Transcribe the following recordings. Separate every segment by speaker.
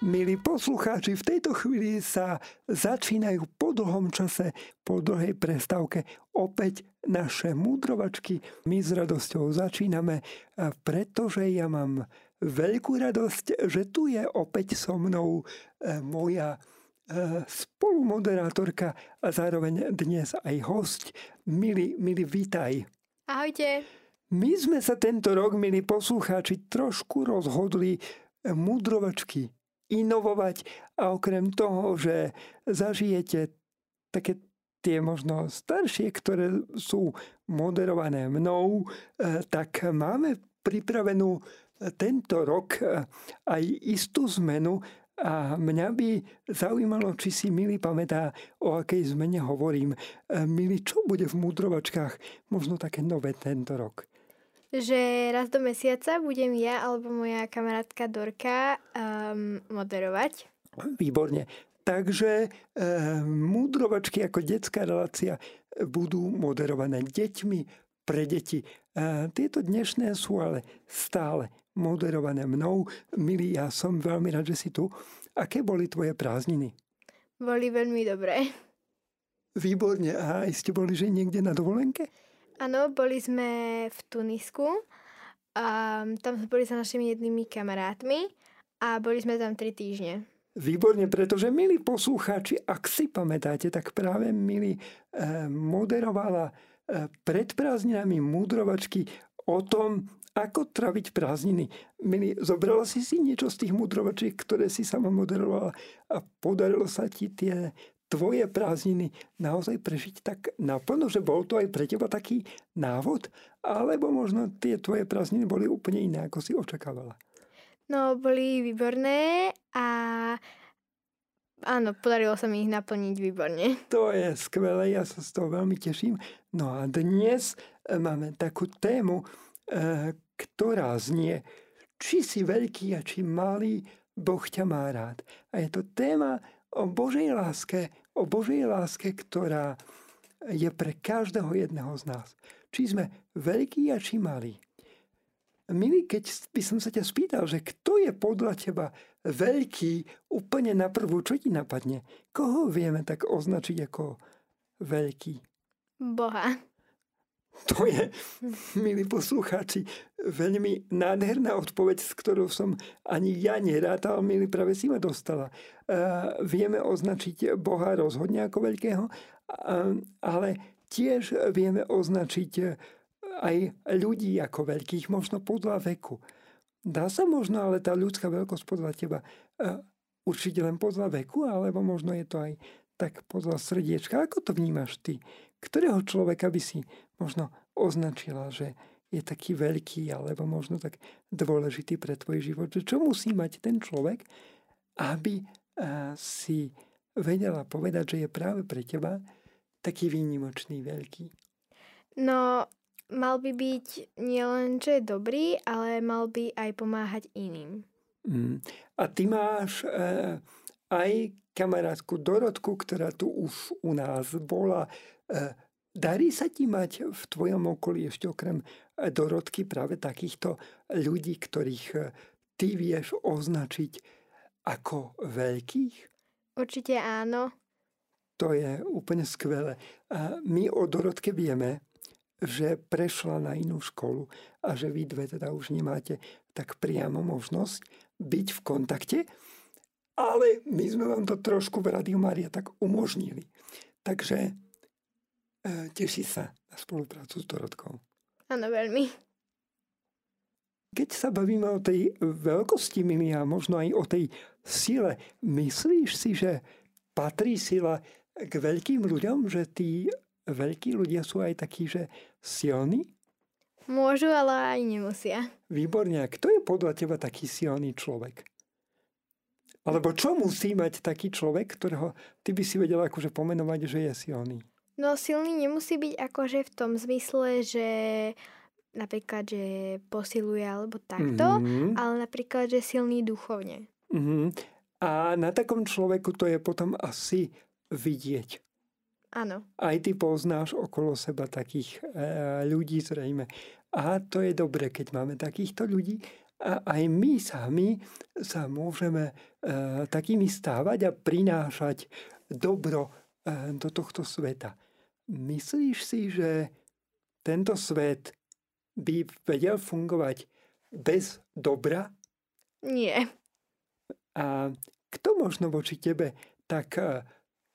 Speaker 1: Milí poslucháči, v tejto chvíli sa začínajú po dlhom čase, po dlhej prestávke opäť naše múdrovačky. My s radosťou začíname, pretože ja mám veľkú radosť, že tu je opäť so mnou e, moja e, spolumoderátorka a zároveň dnes aj host. Mili, Mili, vítaj.
Speaker 2: Ahojte.
Speaker 1: My sme sa tento rok, milí poslucháči, trošku rozhodli múdrovačky inovovať a okrem toho, že zažijete také tie možno staršie, ktoré sú moderované mnou, e, tak máme pripravenú tento rok e, aj istú zmenu a mňa by zaujímalo, či si Mili pamätá, o akej zmene hovorím. E, Mili, čo bude v múdrovačkách možno také nové tento rok?
Speaker 2: Že raz do mesiaca budem ja alebo moja kamarátka Dorka um, moderovať.
Speaker 1: Výborne. Takže e, múdrovačky ako detská relácia budú moderované deťmi pre deti. E, tieto dnešné sú ale stále moderované mnou. Milý, ja som veľmi rád, že si tu. Aké boli tvoje prázdniny?
Speaker 2: Boli veľmi dobré.
Speaker 1: Výborne. A ste boli že niekde na dovolenke?
Speaker 2: Áno, boli sme v Tunisku. A tam sme boli sa našimi jednými kamarátmi a boli sme tam tri týždne.
Speaker 1: Výborne, pretože milí poslucháči, ak si pamätáte, tak práve milí eh, moderovala eh, pred prázdninami múdrovačky o tom, ako traviť prázdniny. Milí, zobrala si si niečo z tých múdrovačiek, ktoré si sama moderovala a podarilo sa ti tie tvoje prázdniny naozaj prežiť tak naplno, že bol to aj pre teba taký návod, alebo možno tie tvoje prázdniny boli úplne iné, ako si očakávala?
Speaker 2: No, boli výborné a áno, podarilo sa mi ich naplniť výborne.
Speaker 1: To je skvelé, ja sa z toho veľmi teším. No a dnes e, máme takú tému, e, ktorá znie, či si veľký a či malý, Boh ťa má rád. A je to téma o Božej láske, o Božej láske, ktorá je pre každého jedného z nás. Či sme veľkí a či malí. Milý, keď by som sa ťa spýtal, že kto je podľa teba veľký úplne na prvú, čo ti napadne? Koho vieme tak označiť ako veľký?
Speaker 2: Boha.
Speaker 1: To je, milí poslucháči, veľmi nádherná odpoveď, s ktorou som ani ja nerátal, milí, práve si ma dostala. Uh, vieme označiť Boha rozhodne ako veľkého, ale tiež vieme označiť aj ľudí ako veľkých, možno podľa veku. Dá sa možno ale tá ľudská veľkosť podľa teba uh, určite len podľa veku, alebo možno je to aj tak podľa srdiečka. Ako to vnímaš ty? Ktorého človeka by si možno označila, že je taký veľký alebo možno tak dôležitý pre tvoj život. Že čo musí mať ten človek, aby si vedela povedať, že je práve pre teba taký výnimočný, veľký?
Speaker 2: No, mal by byť nielen, že dobrý, ale mal by aj pomáhať iným.
Speaker 1: Mm. A ty máš e, aj kamarátku Dorotku, ktorá tu už u nás bola. E, Darí sa ti mať v tvojom okolí ešte okrem e, Dorotky práve takýchto ľudí, ktorých e, ty vieš označiť ako veľkých?
Speaker 2: Určite áno.
Speaker 1: To je úplne skvelé. A my o Dorotke vieme, že prešla na inú školu a že vy dve teda už nemáte tak priamo možnosť byť v kontakte, ale my sme vám to trošku v Radiu Maria tak umožnili. Takže E, teší sa na spoluprácu s Dorotkou.
Speaker 2: Áno, veľmi.
Speaker 1: Keď sa bavíme o tej veľkosti Mimi a možno aj o tej sile, myslíš si, že patrí sila k veľkým ľuďom, že tí veľkí ľudia sú aj takí, že silní?
Speaker 2: Môžu, ale aj nemusia.
Speaker 1: Výborne. A kto je podľa teba taký silný človek? Alebo čo musí mať taký človek, ktorého ty by si vedela akože pomenovať, že je silný?
Speaker 2: No silný nemusí byť akože v tom zmysle, že napríklad, že posiluje alebo takto, mm-hmm. ale napríklad, že silný duchovne.
Speaker 1: Mm-hmm. A na takom človeku to je potom asi vidieť.
Speaker 2: Áno.
Speaker 1: Aj ty poznáš okolo seba takých e, ľudí zrejme. A to je dobre, keď máme takýchto ľudí. A aj my sami sa môžeme takými stávať a prinášať dobro do tohto sveta. Myslíš si, že tento svet by vedel fungovať bez dobra?
Speaker 2: Nie.
Speaker 1: A kto možno voči tebe tak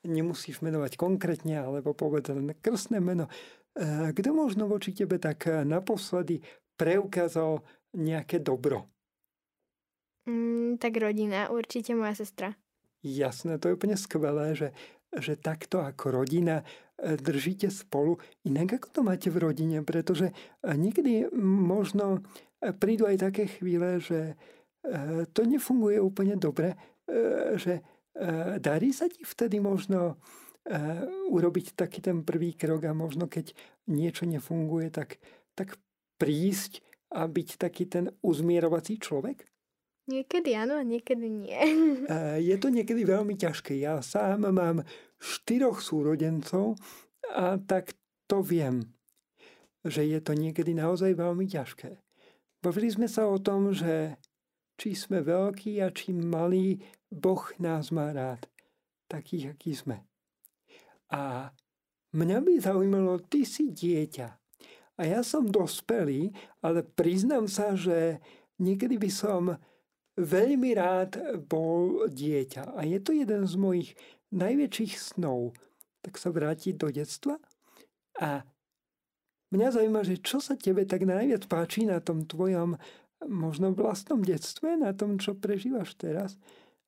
Speaker 1: nemusíš menovať konkrétne, alebo povedať len krstné meno, kto možno voči tebe tak naposledy preukázal nejaké dobro?
Speaker 2: Mm, tak rodina, určite moja sestra.
Speaker 1: Jasné, to je úplne skvelé, že, že takto ako rodina e, držíte spolu. Inak ako to máte v rodine, pretože e, niekedy možno e, prídu aj také chvíle, že to nefunguje úplne dobre, že darí sa ti vtedy možno urobiť taký ten prvý krok a možno keď niečo nefunguje, tak, tak prísť a byť taký ten uzmierovací človek?
Speaker 2: Niekedy áno, niekedy nie.
Speaker 1: Je to niekedy veľmi ťažké. Ja sám mám štyroch súrodencov a tak to viem, že je to niekedy naozaj veľmi ťažké. Bavili sme sa o tom, že či sme veľkí a či malí, Boh nás má rád. Takých, akí sme. A mňa by zaujímalo, ty si dieťa. A ja som dospelý, ale priznám sa, že niekedy by som veľmi rád bol dieťa. A je to jeden z mojich najväčších snov. Tak sa vrátiť do detstva. A mňa zaujíma, že čo sa tebe tak najviac páči na tom tvojom možno vlastnom detstve, na tom, čo prežívaš teraz.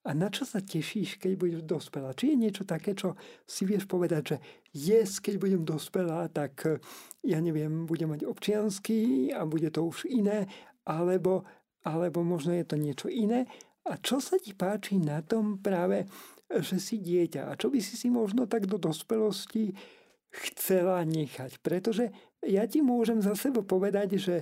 Speaker 1: A na čo sa tešíš, keď budeš dospelá? Či je niečo také, čo si vieš povedať, že yes, keď budem dospelá, tak ja neviem, budem mať občiansky a bude to už iné, alebo alebo možno je to niečo iné. A čo sa ti páči na tom práve, že si dieťa? A čo by si si možno tak do dospelosti chcela nechať? Pretože ja ti môžem za seba povedať, že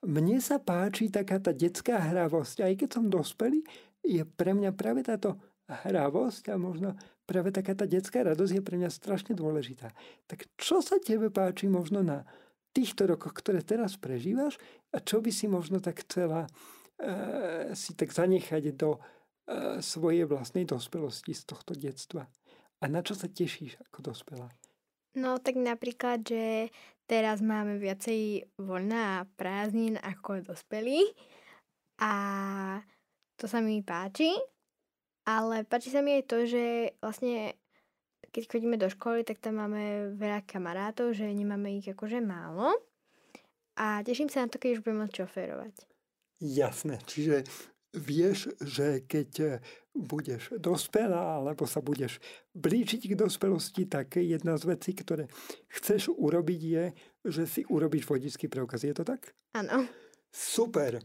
Speaker 1: mne sa páči taká tá detská hravosť. Aj keď som dospelý, je pre mňa práve táto hravosť a možno práve taká tá detská radosť je pre mňa strašne dôležitá. Tak čo sa tebe páči možno na týchto rokoch, ktoré teraz prežívaš a čo by si možno tak chcela Eh, si tak zanechať do eh, svojej vlastnej dospelosti z tohto detstva. A na čo sa tešíš ako dospelá?
Speaker 2: No tak napríklad, že teraz máme viacej voľná prázdnin ako dospelí a to sa mi páči, ale páči sa mi aj to, že vlastne keď chodíme do školy, tak tam máme veľa kamarátov, že nemáme ich akože málo a teším sa na to, keď už budem môcť šoférovať.
Speaker 1: Jasné, čiže vieš, že keď eh, budeš dospelá alebo sa budeš blížiť k dospelosti, tak jedna z vecí, ktoré chceš urobiť je, že si urobíš vodický preukaz. Je to tak?
Speaker 2: Áno.
Speaker 1: Super.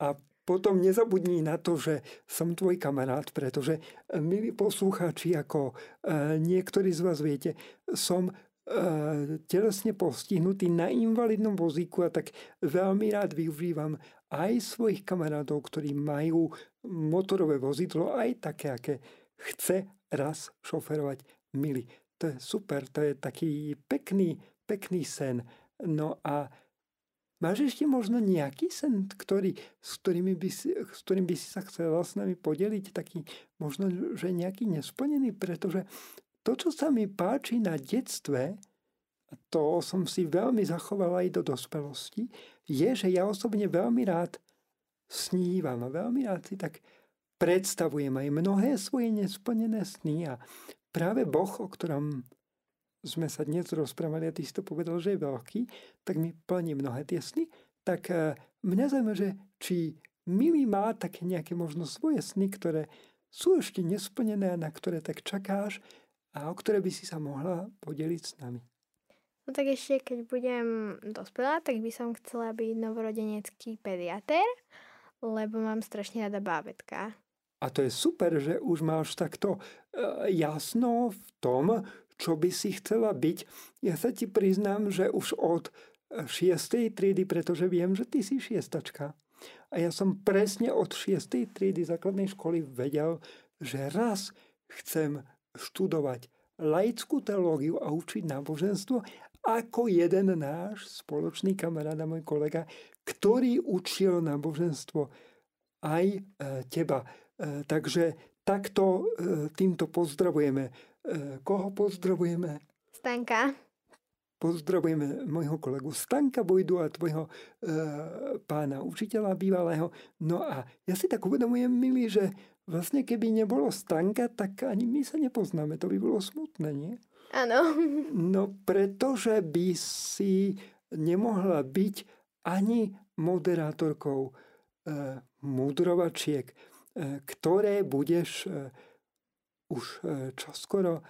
Speaker 1: A potom nezabudni na to, že som tvoj kamarát, pretože, eh, milí poslucháči, ako e, niektorí z vás viete, som telesne postihnutý na invalidnom vozíku a tak veľmi rád využívam aj svojich kamarátov, ktorí majú motorové vozidlo, aj také, aké chce raz šoferovať milý. To je super, to je taký pekný, pekný sen. No a máš ešte možno nejaký sen, ktorý, s, ktorými by si, s ktorým by si sa chcela s nami podeliť, taký možno, že nejaký nesplnený, pretože to, čo sa mi páči na detstve, to som si veľmi zachoval aj do dospelosti, je, že ja osobne veľmi rád snívam a veľmi rád si tak predstavujem aj mnohé svoje nesplnené sny a práve Boh, o ktorom sme sa dnes rozprávali a ty si to povedal, že je veľký, tak mi plní mnohé tie sny, tak eh, mňa zaujíma, že či milý má také nejaké možno svoje sny, ktoré sú ešte nesplnené a na ktoré tak čakáš a o ktoré by si sa mohla podeliť s nami.
Speaker 2: No tak ešte, keď budem dospelá, tak by som chcela byť novorodenecký pediatér, lebo mám strašne rada bábetka.
Speaker 1: A to je super, že už máš takto uh, jasno v tom, čo by si chcela byť. Ja sa ti priznám, že už od šiestej triedy, pretože viem, že ty si šiestačka. A ja som presne od šiestej triedy základnej školy vedel, že raz chcem študovať laickú teológiu a učiť náboženstvo ako jeden náš spoločný kamarát a môj kolega, ktorý učil náboženstvo aj e, teba. E, takže takto týmto pozdravujeme. Koho pozdravujeme?
Speaker 2: Stanka.
Speaker 1: Pozdravujeme môjho kolegu Stanka Bojdu a tvojho e, pána učiteľa bývalého. No a ja si tak uvedomujem, milý, že vlastne keby nebolo Stanka, tak ani my sa nepoznáme. To by bolo smutné, nie?
Speaker 2: Áno.
Speaker 1: No pretože by si nemohla byť ani moderátorkou e, mudrovačiek, e, ktoré budeš e, už e, čoskoro e,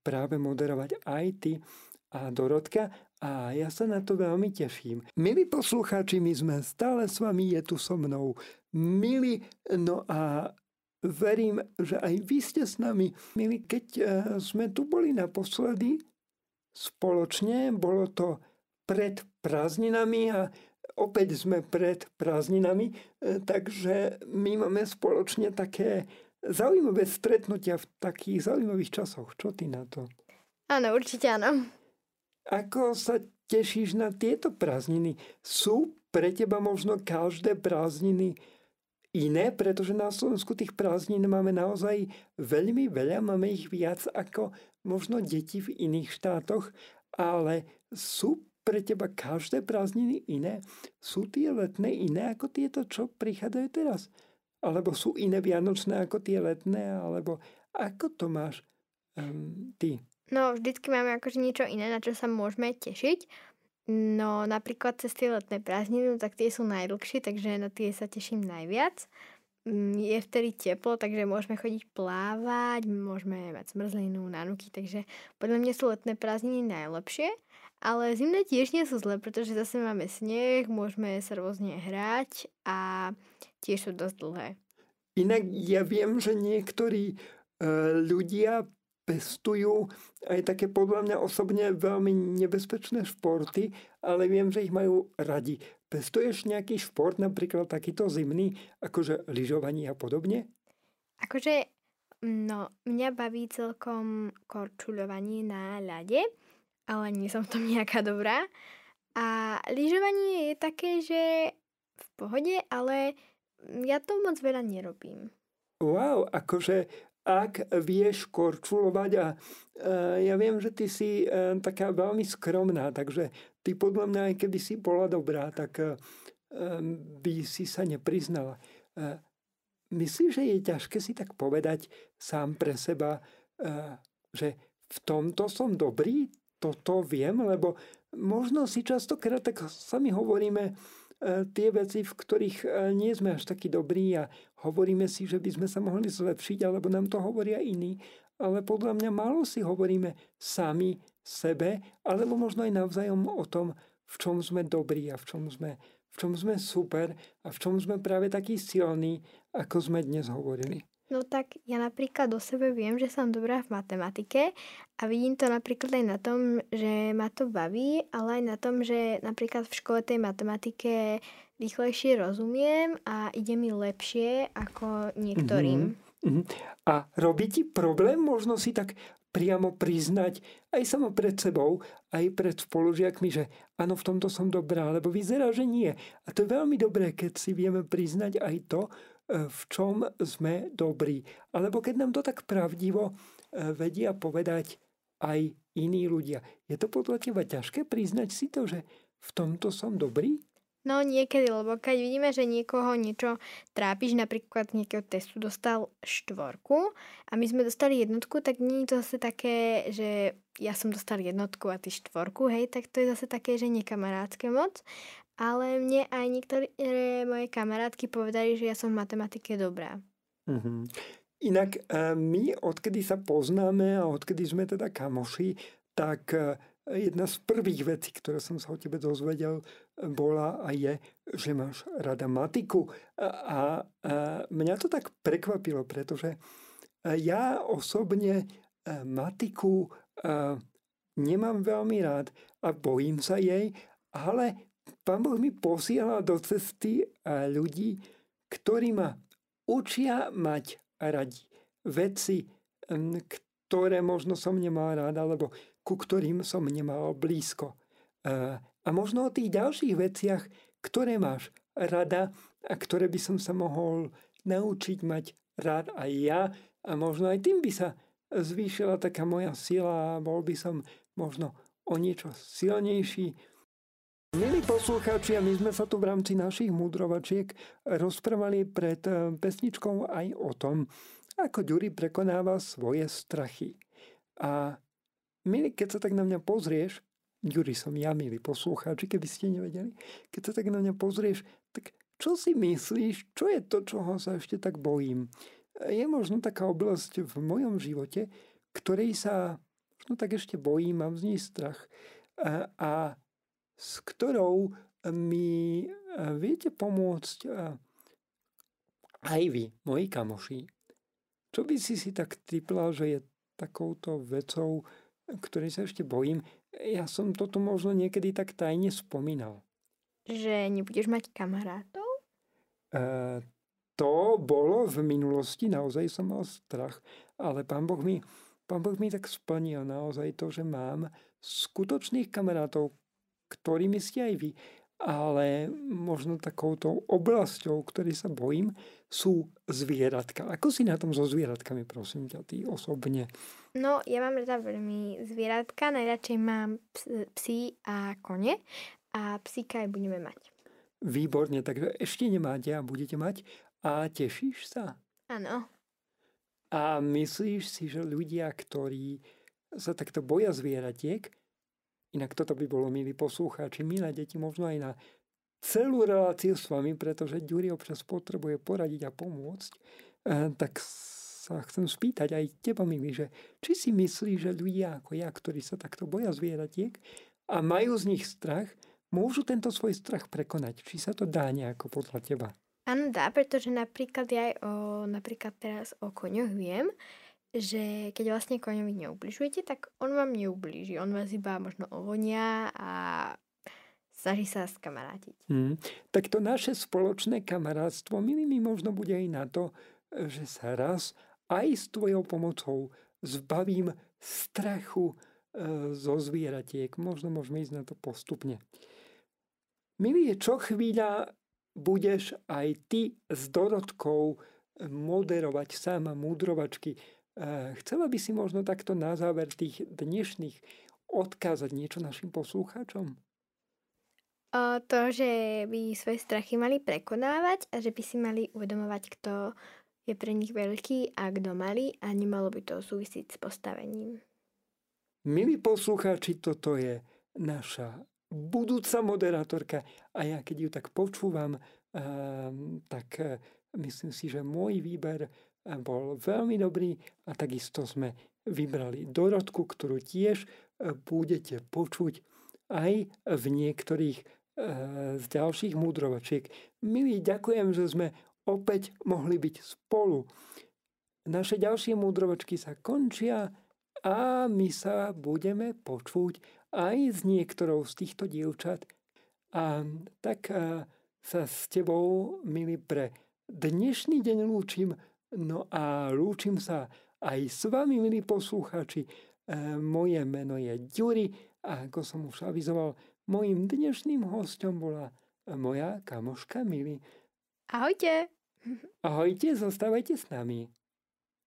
Speaker 1: práve moderovať aj ty a Dorotka a ja sa na to veľmi teším. Milí poslucháči, my sme stále s vami, je tu so mnou Milí, no a verím, že aj vy ste s nami. Milí, keď e, sme tu boli naposledy spoločne, bolo to pred prázdninami a opäť sme pred prázdninami, e, takže my máme spoločne také zaujímavé stretnutia v takých zaujímavých časoch. Čo ty na to?
Speaker 2: Áno, určite áno.
Speaker 1: Ako sa tešíš na tieto prázdniny? Sú pre teba možno každé prázdniny iné, pretože na Slovensku tých prázdnin máme naozaj veľmi veľa, máme ich viac ako možno deti v iných štátoch, ale sú pre teba každé prázdniny iné? Sú tie letné iné ako tieto, čo prichádzajú teraz? Alebo sú iné vianočné ako tie letné? Alebo ako to máš um, ty?
Speaker 2: No, vždycky máme akože niečo iné, na čo sa môžeme tešiť. No, napríklad cez tie letné prázdniny, no, tak tie sú najdlhšie, takže na tie sa teším najviac. Mm, je vtedy teplo, takže môžeme chodiť plávať, môžeme mať zmrzlinu, nanuky, takže podľa mňa sú letné prázdniny najlepšie. Ale zimné tiež nie sú zlé, pretože zase máme sneh, môžeme sa rôzne hrať a tiež sú dosť dlhé.
Speaker 1: Inak ja viem, že niektorí e, ľudia pestujú aj také podľa mňa osobne veľmi nebezpečné športy, ale viem, že ich majú radi. Pestuješ nejaký šport, napríklad takýto zimný, akože lyžovanie a podobne?
Speaker 2: Akože, no, mňa baví celkom korčuľovanie na ľade, ale nie som v tom nejaká dobrá. A lyžovanie je také, že v pohode, ale ja to moc veľa nerobím.
Speaker 1: Wow, akože ak vieš korčulovať a e, ja viem, že ty si e, taká veľmi skromná, takže ty podľa mňa, aj keby si bola dobrá, tak e, by si sa nepriznala. Myslíš, že je ťažké si tak povedať sám pre seba, že v tomto som dobrý, toto viem, lebo možno si častokrát tak sami hovoríme, E, tie veci, v ktorých e, nie sme až takí dobrí a hovoríme si, že by sme sa mohli zlepšiť, alebo nám to hovoria iní. Ale podľa mňa málo si hovoríme sami sebe, alebo možno aj navzájom o tom, v čom sme dobrí a v čom sme, v čom sme super a v čom sme práve takí silní, ako sme dnes hovorili.
Speaker 2: No tak ja napríklad do sebe viem, že som dobrá v matematike a vidím to napríklad aj na tom, že ma to baví, ale aj na tom, že napríklad v škole tej matematike rýchlejšie rozumiem a ide mi lepšie ako niektorým.
Speaker 1: Mm-hmm. A robí ti problém možno si tak priamo priznať aj samo pred sebou, aj pred spolužiakmi, že áno, v tomto som dobrá, lebo vyzerá, že nie. A to je veľmi dobré, keď si vieme priznať aj to, v čom sme dobrí. Alebo keď nám to tak pravdivo e, vedia povedať aj iní ľudia. Je to podľa teba ťažké priznať si to, že v tomto som dobrý?
Speaker 2: No niekedy, lebo keď vidíme, že niekoho niečo trápi, že napríklad nejakého testu dostal štvorku a my sme dostali jednotku, tak nie je to zase také, že ja som dostal jednotku a ty štvorku, hej, tak to je zase také, že nekamarátske moc ale mne aj niektoré moje kamarátky povedali, že ja som v matematike dobrá.
Speaker 1: Mm-hmm. Inak e, my, odkedy sa poznáme a odkedy sme teda kamoši, tak e, jedna z prvých vecí, ktoré som sa o tebe dozvedel, bola a je, že máš rada matiku. A, a mňa to tak prekvapilo, pretože ja osobne e, matiku nemám veľmi rád a bojím sa jej, ale Pán Boh mi posiela do cesty ľudí, ktorí ma učia mať radi. Veci, ktoré možno som nemal rád, alebo ku ktorým som nemal blízko. A možno o tých ďalších veciach, ktoré máš rada a ktoré by som sa mohol naučiť mať rád aj ja a možno aj tým by sa zvýšila taká moja sila a bol by som možno o niečo silnejší. Milí poslucháči, my sme sa tu v rámci našich mudrovačiek rozprávali pred eh, pesničkou aj o tom, ako Ďuri prekonáva svoje strachy. A milí, keď sa tak na mňa pozrieš, Ďuri som ja, milí poslucháči, keby ste nevedeli, keď sa tak na mňa pozrieš, tak čo si myslíš, čo je to, čoho sa ešte tak bojím? Je možno taká oblasť v mojom živote, ktorej sa možno tak ešte bojím, mám z nej strach. A, a s ktorou mi viete pomôcť aj vy, moji kamoši. Čo by si si tak typla, že je takouto vecou, ktorej sa ešte bojím? Ja som toto možno niekedy tak tajne spomínal.
Speaker 2: Že nebudeš mať kamarátov?
Speaker 1: to bolo v minulosti, naozaj som mal strach, ale pán Boh mi, pán boh mi tak splnil naozaj to, že mám skutočných kamarátov, ktorými ste aj vy, ale možno takouto oblasťou, ktorej sa bojím, sú zvieratka. Ako si na tom so zvieratkami, prosím ťa, ty osobne?
Speaker 2: No, ja mám rada veľmi zvieratka, najradšej mám psy a kone a psíka aj budeme mať.
Speaker 1: Výborne, takže ešte nemáte a budete mať. A tešíš sa?
Speaker 2: Áno.
Speaker 1: A myslíš si, že ľudia, ktorí sa takto boja zvieratiek, inak toto by bolo, milí poslucháči, milé deti, možno aj na celú reláciu s vami, pretože Ďuri občas potrebuje poradiť a pomôcť, eh, tak sa chcem spýtať aj teba, milí, že či si myslíš, že ľudia ako ja, ktorí sa takto boja zvieratiek a majú z nich strach, môžu tento svoj strach prekonať? Či sa to dá nejako podľa teba?
Speaker 2: Áno, dá, pretože napríklad ja aj o, napríklad teraz o koňoch viem, že keď vlastne koňovi neubližujete, tak on vám neublíži. On vás iba možno ovonia a snaží sa skamarátiť.
Speaker 1: Hmm. Tak to naše spoločné kamarátstvo minimi možno bude aj na to, že sa raz aj s tvojou pomocou zbavím strachu e, zo zvieratiek. Možno môžeme ísť na to postupne. Milý, čo chvíľa budeš aj ty s Dorotkou moderovať sama múdrovačky. Eh, chcela by si možno takto na záver tých dnešných odkázať niečo našim poslucháčom?
Speaker 2: O to, že by svoje strachy mali prekonávať a že by si mali uvedomovať, kto je pre nich veľký a kto malý a nemalo by to súvisieť s postavením.
Speaker 1: Milí poslucháči, toto je naša budúca moderátorka a ja keď ju tak počúvam, ehm, tak e, myslím si, že môj výber e, bol veľmi dobrý a takisto sme vybrali Dorotku, ktorú tiež e, budete počuť aj v niektorých z ďalších múdrovačiek. Milí, ďakujem, že sme opäť mohli byť spolu. Naše ďalšie múdrovačky sa končia a my sa budeme počuť aj s niektorou z týchto dievčat. A tak a, sa s tebou, milý, pre dnešný deň lúčim. No a lúčim sa aj s vami, milí poslucháči. E, moje meno je Ďuri a ako som už avizoval, mojim dnešným hostom bola moja kamoška Mili.
Speaker 2: Ahojte.
Speaker 1: Ahojte, zostávajte s nami.